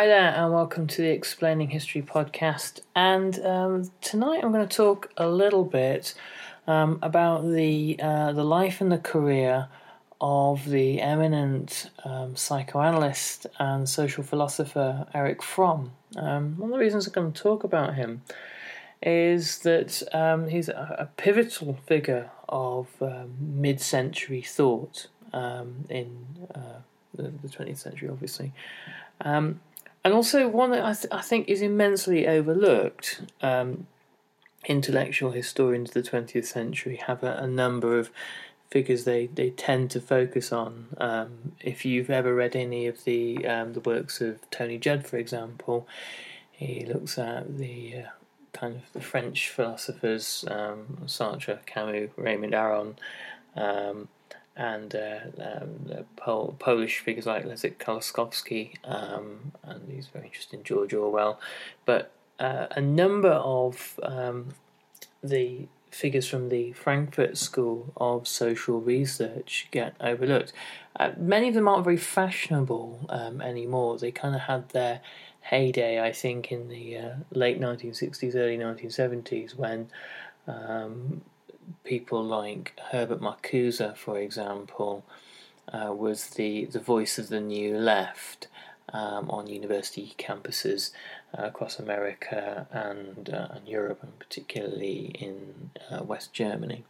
Hi there, and welcome to the Explaining History podcast. And um, tonight I'm going to talk a little bit um, about the uh, the life and the career of the eminent um, psychoanalyst and social philosopher Erich Fromm. Um, one of the reasons I'm going to talk about him is that um, he's a, a, pivotal figure of um, mid-century thought in uh, the, the, 20th century, obviously. Um, and also one that I, th- I think is immensely overlooked. Um, intellectual historians of the 20th century have a, a, number of figures they, they tend to focus on. Um, if you've ever read any of the um, the works of Tony Judt, for example, he looks at the uh, kind of the French philosophers um, Sartre, Camus, Raymond Aron. And uh, um, Pol- Polish figures like Leszek Kolakowski, um, and he's very interested in George Orwell. But uh, a number of um, the figures from the Frankfurt School of Social Research get overlooked. Uh, many of them aren't very fashionable um, anymore. They kind of had their heyday, I think, in the uh, late 1960s, early 1970s, when um, people like Herbert Marcuse, for example, uh, was the, the voice of the new left um, on university campuses uh, across America and, uh, and Europe, and particularly in uh, West Germany.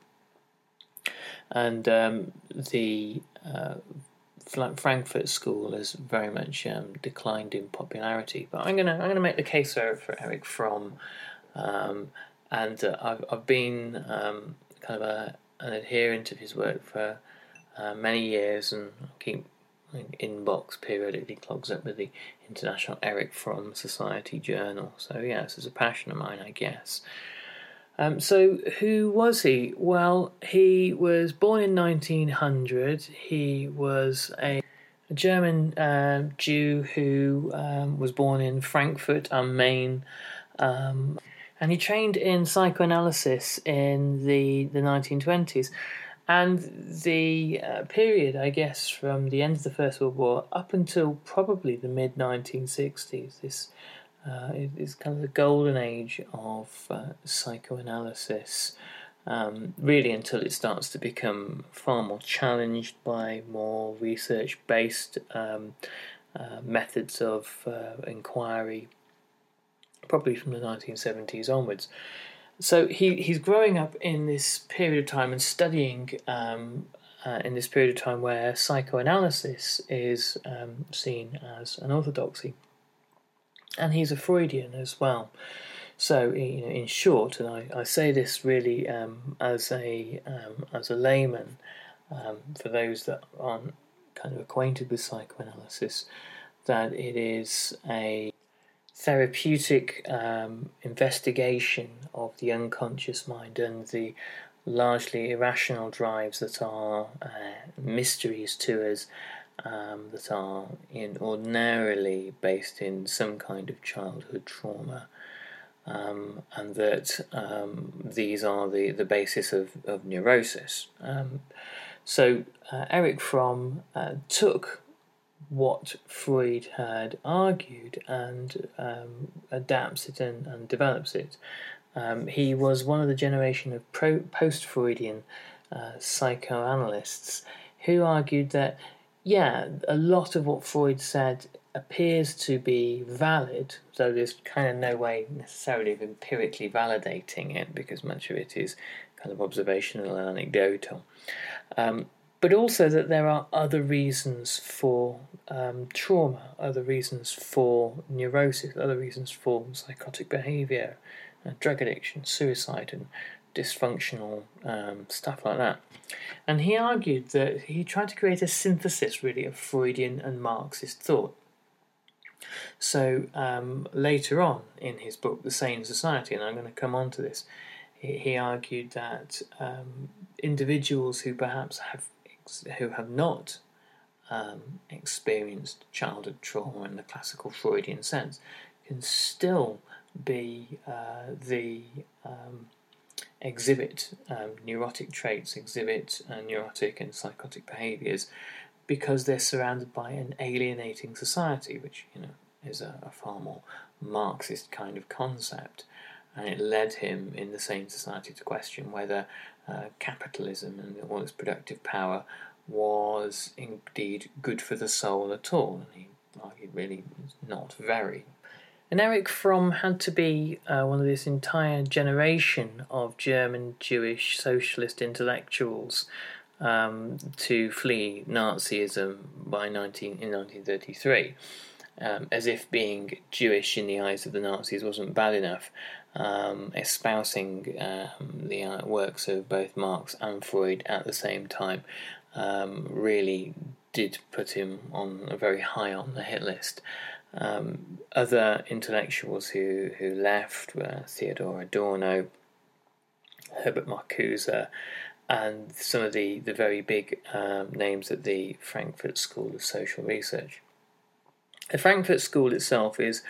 And um, the uh, Frankfurt School has very much um, declined in popularity. But I'm gonna I'm gonna make the case for, for Erich Fromm, um, and uh, I've I've been um, kind of a, an adherent of his work for uh, many years and keep inbox periodically clogs up with the International Erich Fromm Society Journal. So yeah, this is a passion of mine, I guess. Um, so who was he? Well, he was born in 1900. He was a, a German uh, Jew who um, was born in Frankfurt am Main. Um, and he trained in psychoanalysis in the, the 1920s. And the uh, period, I guess, from the end of the First World War up until probably the mid 1960s, this uh, is kind of the golden age of uh, psychoanalysis, um, really until it starts to become far more challenged by more research based um, uh, methods of uh, inquiry, probably from the 1970s onwards. So he, he's growing up in this period of time and studying um, uh, in this period of time where psychoanalysis is um, seen as an orthodoxy. And he's a Freudian as well. So, you know, in short, and I, I say this really um, as a um, as a layman, um, for those that aren't kind of acquainted with psychoanalysis, that it is a therapeutic um, investigation of the unconscious mind and the largely irrational drives that are uh, mysteries to us, um, that are in ordinarily based in some kind of childhood trauma. Um, and that um, these are the, the basis of, of neurosis. Um, So uh, Erich Fromm uh, took what Freud had argued and um, adapts it and, and develops it. Um, he was one of the generation of post Freudian uh, psychoanalysts who argued that, yeah, a lot of what Freud said appears to be valid, though there's kind of no way necessarily of empirically validating it because much of it is kind of observational and anecdotal. Um, but also that there are other reasons for um, trauma, other reasons for neurosis, other reasons for psychotic behavior, uh, drug addiction, suicide, and dysfunctional um, stuff like that. And he argued that he tried to create a synthesis, really, of Freudian and Marxist thought. So um, later on in his book, The Sane Society, and I'm going to come on to this, he, he argued that um, individuals who perhaps have who have not um, experienced childhood trauma in the classical Freudian sense can still be uh, the um, exhibit um, neurotic traits, exhibit uh, neurotic and psychotic behaviors because they're surrounded by an alienating society, which you know is a, a far more Marxist kind of concept. And it led him in the Sane Society to question whether uh, capitalism and all its productive power was indeed good for the soul at all. And he argued really not very. And Erich Fromm had to be uh, one of this entire generation of German Jewish socialist intellectuals um, to flee Nazism by 19, in 1933 um, as if being Jewish in the eyes of the Nazis wasn't bad enough, um, espousing um, the works of both Marx and Freud at the same time um, really did put him on a very high on the hit list. Um, other intellectuals who, who left were Theodor Adorno, Herbert Marcuse, and some of the, the very big um, names at the Frankfurt School of Social Research. The Frankfurt School itself is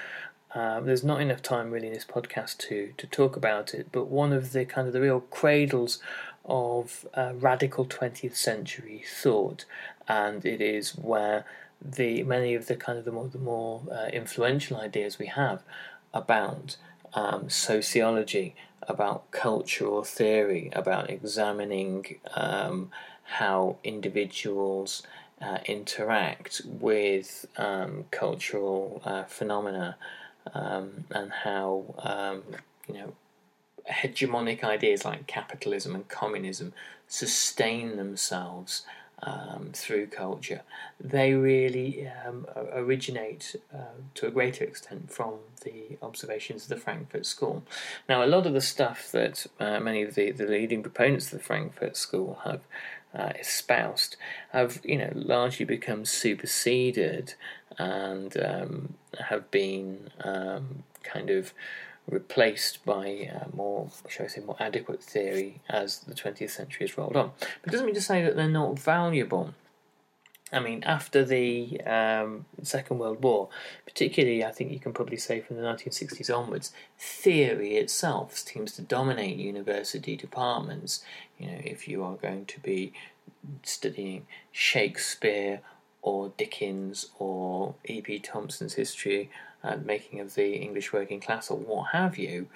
um, there's not enough time really in this podcast to to talk about it, but one of the kind of the real cradles of uh, radical 20th century thought, and it is where the many of the kind of the more the more uh, influential ideas we have about um, sociology, about cultural theory, about examining um, how individuals uh, interact with um, cultural uh, phenomena um, and how um, you know hegemonic ideas like capitalism and communism sustain themselves um, through culture. They really um, originate uh, to a greater extent from the observations of the Frankfurt School. Now, a lot of the stuff that uh, many of the, the leading proponents of the Frankfurt School have uh, espoused have you know largely become superseded and um, have been um, kind of replaced by uh, more, shall I say, more adequate theory as the 20th century has rolled on. But it doesn't mean to say that they're not valuable. I mean, after the um, Second World War, particularly, I think you can probably say from the 1960s onwards, theory itself seems to dominate university departments. You know, if you are going to be studying Shakespeare or Dickens or E.P. Thompson's history, uh, making of the English working class, or what have you,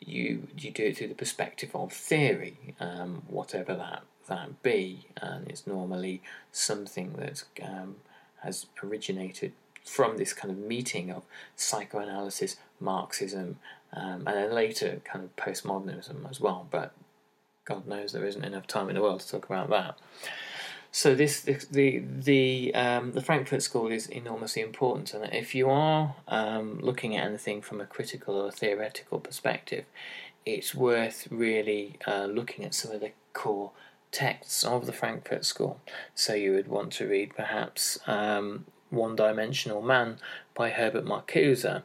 you you do it through the perspective of theory, um, whatever that that be, and it's normally something that um, has originated from this kind of meeting of psychoanalysis, Marxism, um, and then later kind of postmodernism as well. But God knows there isn't enough time in the world to talk about that. So this the the um, the Frankfurt School is enormously important, and if you are um, looking at anything from a critical or theoretical perspective, it's worth really uh, looking at some of the core texts of the Frankfurt School. So you would want to read perhaps um, One Dimensional Man by Herbert Marcuse,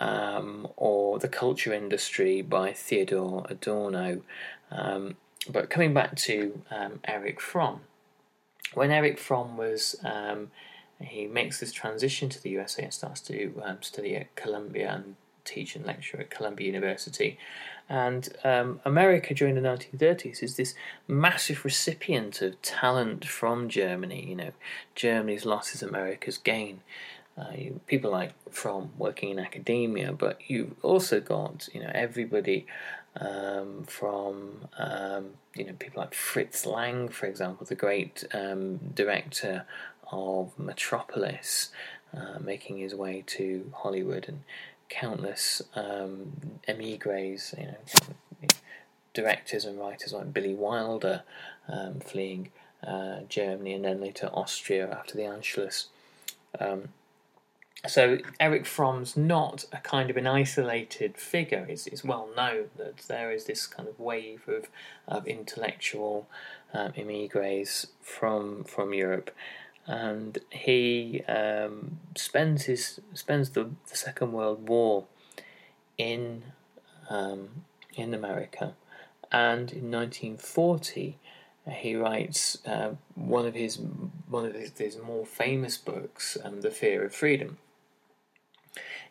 um, or The Culture Industry by Theodor Adorno. Um, but coming back to um, Erich Fromm, when Erich Fromm was um, he makes this transition to the USA and starts to um, study at Columbia and teach and lecture at Columbia University. And um, America during the 1930s is this massive recipient of talent from Germany. You know, Germany's loss is America's gain. Uh, you, people like Fromm working in academia, but you've also got you know everybody um, from um, you know people like Fritz Lang, for example, the great um, director of Metropolis, uh, making his way to Hollywood, and countless um, emigres, you know, directors and writers like Billy Wilder um, fleeing uh, Germany and then later Austria after the Anschluss. Um, so Erich Fromm's not a kind of an isolated figure. It's, it's well known that there is this kind of wave of, of intellectual um, emigres from from Europe, and he um, spends his spends the, the Second World War in um, in America, and in 1940 he writes uh, one of his one of his, his more famous books, um, "The Fear of Freedom."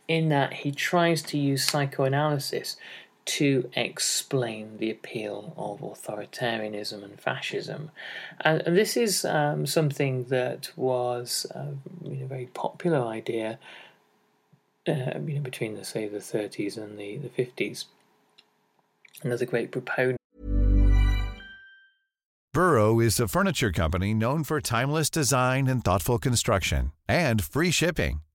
In that he tries to use psychoanalysis to explain the appeal of authoritarianism and fascism. And, and this is um, something that was uh, you know, a very popular idea uh, you know, between, the, say, the 30s and the, the 50s. Another great proponent. Burrow is a furniture company known for timeless design and thoughtful construction and free shipping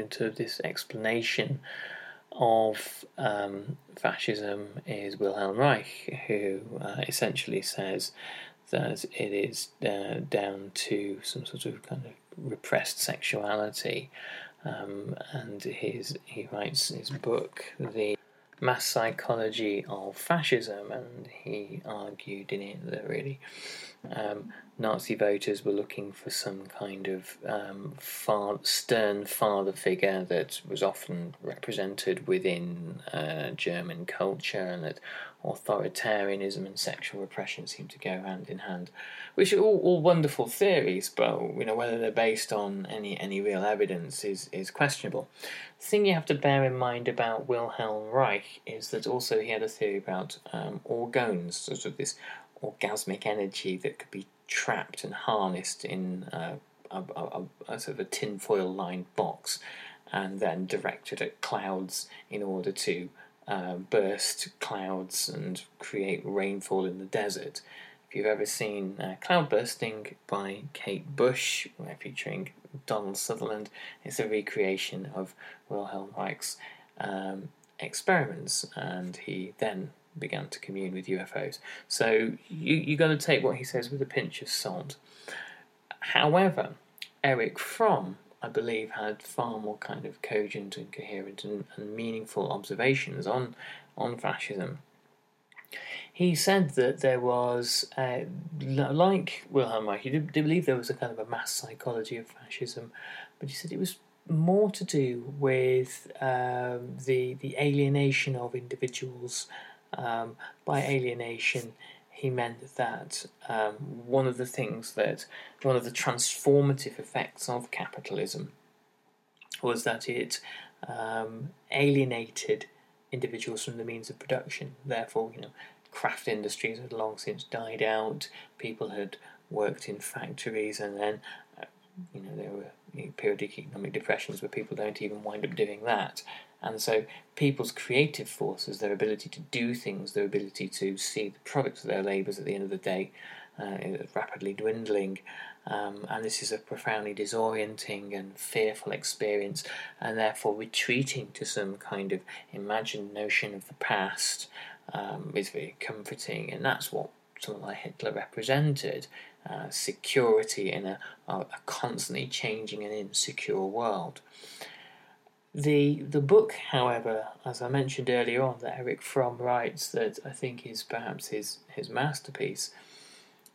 Into this explanation of um, fascism is Wilhelm Reich, who uh, essentially says that it is uh, down to some sort of kind of repressed sexuality. Um, and his he writes his book, The Mass Psychology of Fascism, and he argued in it that really um, Nazi voters were looking for some kind of um, far, stern father figure that was often represented within uh, German culture, and that authoritarianism and sexual repression seem to go hand in hand, which are all, all wonderful theories, but you know whether they're based on any any real evidence is is questionable. The thing you have to bear in mind about Wilhelm Reich is that also he had a theory about um, orgones, sort of this orgasmic energy that could be trapped and harnessed in uh, a, a, a, sort of a tinfoil lined box and then directed at clouds in order to uh, burst clouds and create rainfall in the desert. If you've ever seen uh, Cloudbusting by Kate Bush, featuring Donald Sutherland, it's a recreation of Wilhelm Reich's um, experiments, and he then began to commune with UFOs. So you you got to take what he says with a pinch of salt. However, Erich Fromm, I believe, had far more kind of cogent and coherent and, and meaningful observations on on fascism. He said that there was, uh, like Wilhelm Reich, he did, did believe there was a kind of a mass psychology of fascism, but he said it was more to do with um, the the alienation of individuals Um, by alienation, he meant that um, one of the things that, one of the transformative effects of capitalism was that it um, alienated individuals from the means of production. Therefore, you know, craft industries had long since died out. People had worked in factories, and then, uh, you know, there were you know, periodic economic depressions where people don't even wind up doing that. And so, people's creative forces, their ability to do things, their ability to see the products of their labours at the end of the day, uh, rapidly dwindling. Um, and this is a profoundly disorienting and fearful experience, and therefore retreating to some kind of imagined notion of the past um, is very comforting, and that's what someone like Hitler represented uh, security in a, a, constantly changing and insecure world. The the book, however, as I mentioned earlier on, that Erich Fromm writes that I think is perhaps his his masterpiece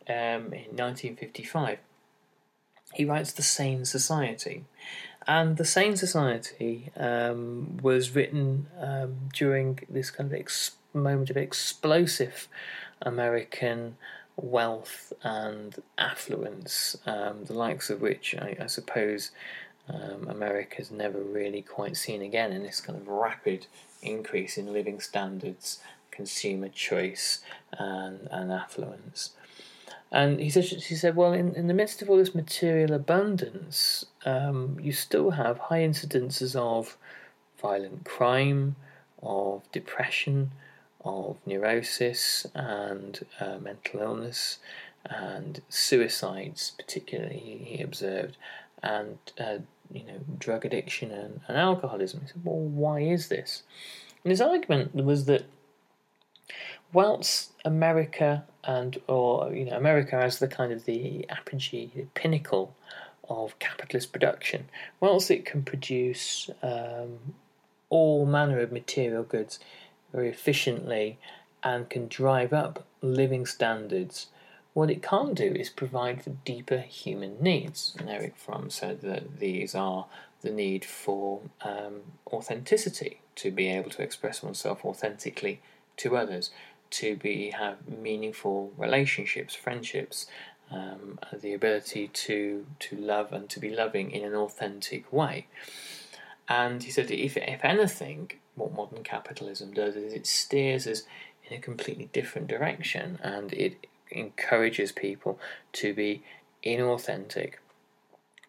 um, in 1955. He writes The Sane Society, and The Sane Society um, was written um, during this kind of ex- moment of explosive American wealth and affluence, um, the likes of which I, I suppose um, America's never really quite seen again in this kind of rapid increase in living standards, consumer choice, and, and affluence. And he said, she said, well, in, in the midst of all this material abundance, um, you still have high incidences of violent crime, of depression, of neurosis and uh, mental illness and suicides, particularly he observed, and uh, you know drug addiction and, and alcoholism. He said, "Well, why is this?" And his argument was that whilst America and or you know America as the kind of the apogee, the pinnacle of capitalist production, whilst it can produce um, all manner of material goods very efficiently and can drive up living standards, what it can't do is provide for deeper human needs. And Erich Fromm said that these are the need for um, authenticity, to be able to express oneself authentically to others, to be have meaningful relationships, friendships, um, the ability to to love and to be loving in an authentic way. And he said, if if anything, what modern capitalism does is it steers us in a completely different direction and it encourages people to be inauthentic.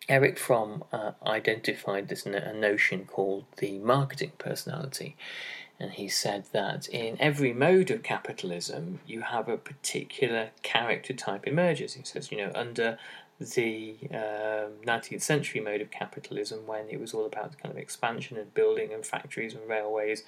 Erich Fromm uh, identified this no- a notion called the marketing personality, and he said that in every mode of capitalism, you have a particular character type emerges. He says, you know, under the um, 19th century mode of capitalism when it was all about kind of expansion and building and factories and railways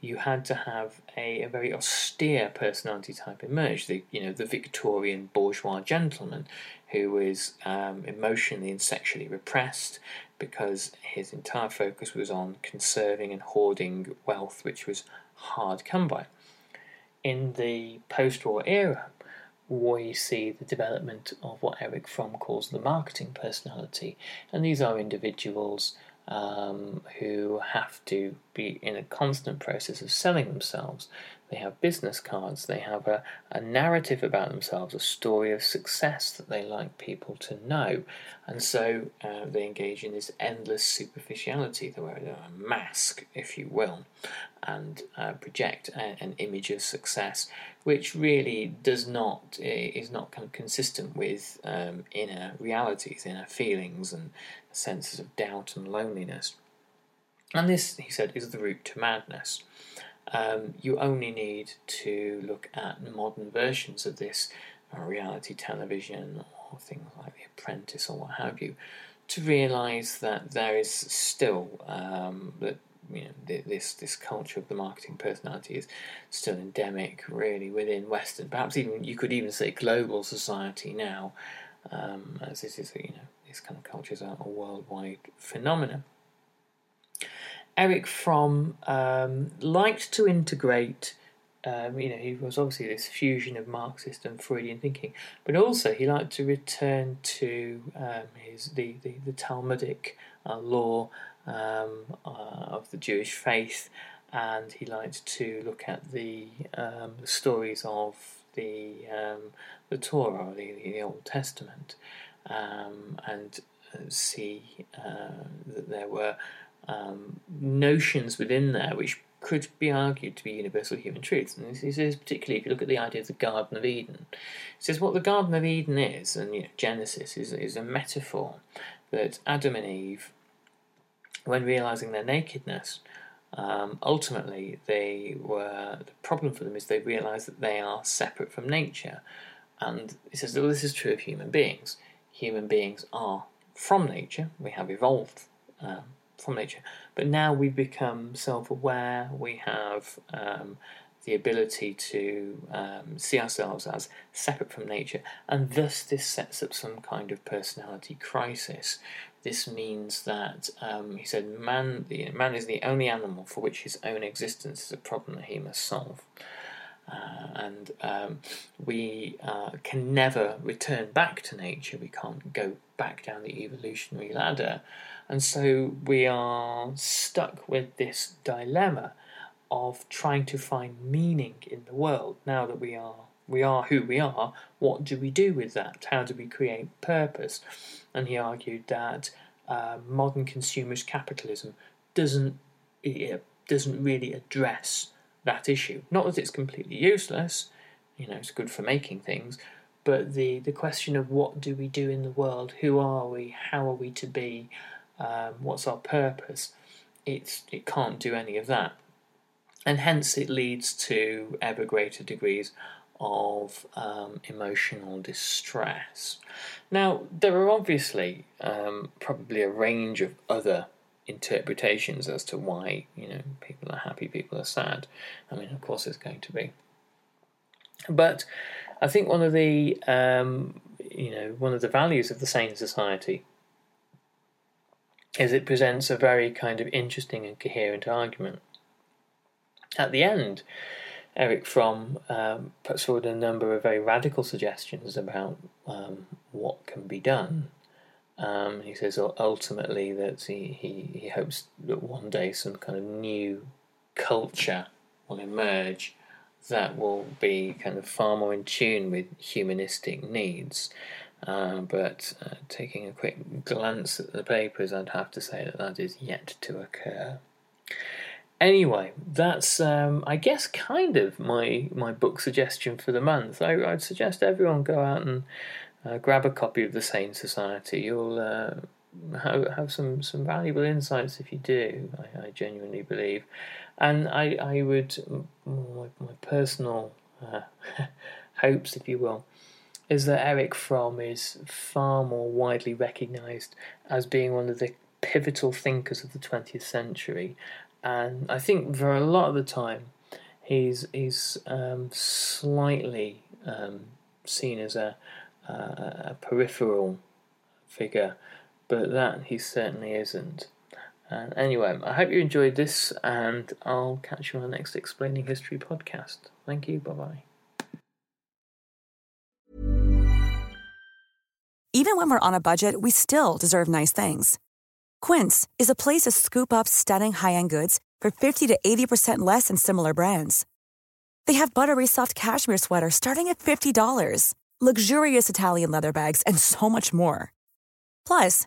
you had to have a, a very austere personality type emerge the you know the Victorian bourgeois gentleman who is um, emotionally and sexually repressed because his entire focus was on conserving and hoarding wealth which was hard come by in the post-war era we see the development of what Erich Fromm calls the marketing personality. And these are individuals um, who have to be in a constant process of selling themselves. They have business cards, they have a, a narrative about themselves, a story of success that they like people to know. And so uh, they engage in this endless superficiality, they wear a mask, if you will, and uh, project a, an image of success, which really does not, is not kind of consistent with um, inner realities, inner feelings, and senses of doubt and loneliness. And this, he said, is the route to madness. Um, you only need to look at modern versions of this, uh, reality television or things like The Apprentice or what have you, to realise that there is still um, that you know this this culture of the marketing personality is still endemic, really within Western, perhaps even you could even say global society now, um, as this is you know these kind of cultures are a worldwide phenomenon. Erich Fromm um, liked to integrate. Um, you know, he was obviously this fusion of Marxist and Freudian thinking, but also he liked to return to um, his the, the, the Talmudic uh, law um, uh, of the Jewish faith and he liked to look at the um, stories of the um, the Torah, the, the Old Testament, and uh, see uh, that there were um, notions within there which could be argued to be universal human truths. And he says, particularly if you look at the idea of the Garden of Eden, he says what the Garden of Eden is, and you know, Genesis is, is a metaphor that Adam and Eve, when realizing their nakedness, um, ultimately they were the problem for them is they realize that they are separate from nature. And he says, well, this is true of human beings. Human beings are from nature, we have evolved um, from nature. But now we've become self aware, we have um, the ability to um, see ourselves as separate from nature, and thus this sets up some kind of personality crisis. This means that um, he said, man, the, man is the only animal for which his own existence is a problem that he must solve. Uh, and um, we uh, can never return back to nature. We can't go back down the evolutionary ladder. And so we are stuck with this dilemma of trying to find meaning in the world. Now that we are we are who we are what do we do with that? How do we create purpose? And he argued that uh, modern consumerist capitalism doesn't it doesn't really address that issue. Not that it's completely useless you know it's good for making things but the the question of what do we do in the world who are we how are we to be um, what's our purpose, it's, it can't do any of that. And hence it leads to ever greater degrees of um, emotional distress. Now, there are obviously um, probably a range of other interpretations as to why you know people are happy, people are sad. I mean, of course, there's going to be, but I think one of the um, you know one of the values of the sane society is it presents a very kind of interesting and coherent argument. At the end, Erich Fromm um, puts forward a number of very radical suggestions about um, what can be done. Um, he says ultimately that he, he, he hopes that one day some kind of new culture will emerge that will be kind of far more in tune with humanistic needs. Uh, but uh, taking a quick glance at the papers, I'd have to say that that is yet to occur. Anyway, that's um, I guess kind of my my book suggestion for the month. I, would suggest everyone go out and uh, grab a copy of the Sane Society. You'll uh, have, have some some valuable insights if you do. I, I genuinely believe, and I I would my, my personal uh, hopes, if you will is that Erich Fromm is far more widely recognised as being one of the pivotal thinkers of the 20th century, and I think for a lot of the time he's he's um, slightly um, seen as a, a, a peripheral figure, but that he certainly isn't. And anyway, I hope you enjoyed this, and I'll catch you on the next Explaining History podcast. Thank you. Bye bye. Even when we're on a budget, we still deserve nice things. Quince is a place to scoop up stunning high end goods for 50 to 80% less than similar brands. They have buttery soft cashmere sweaters starting at $50, luxurious Italian leather bags, and so much more. Plus,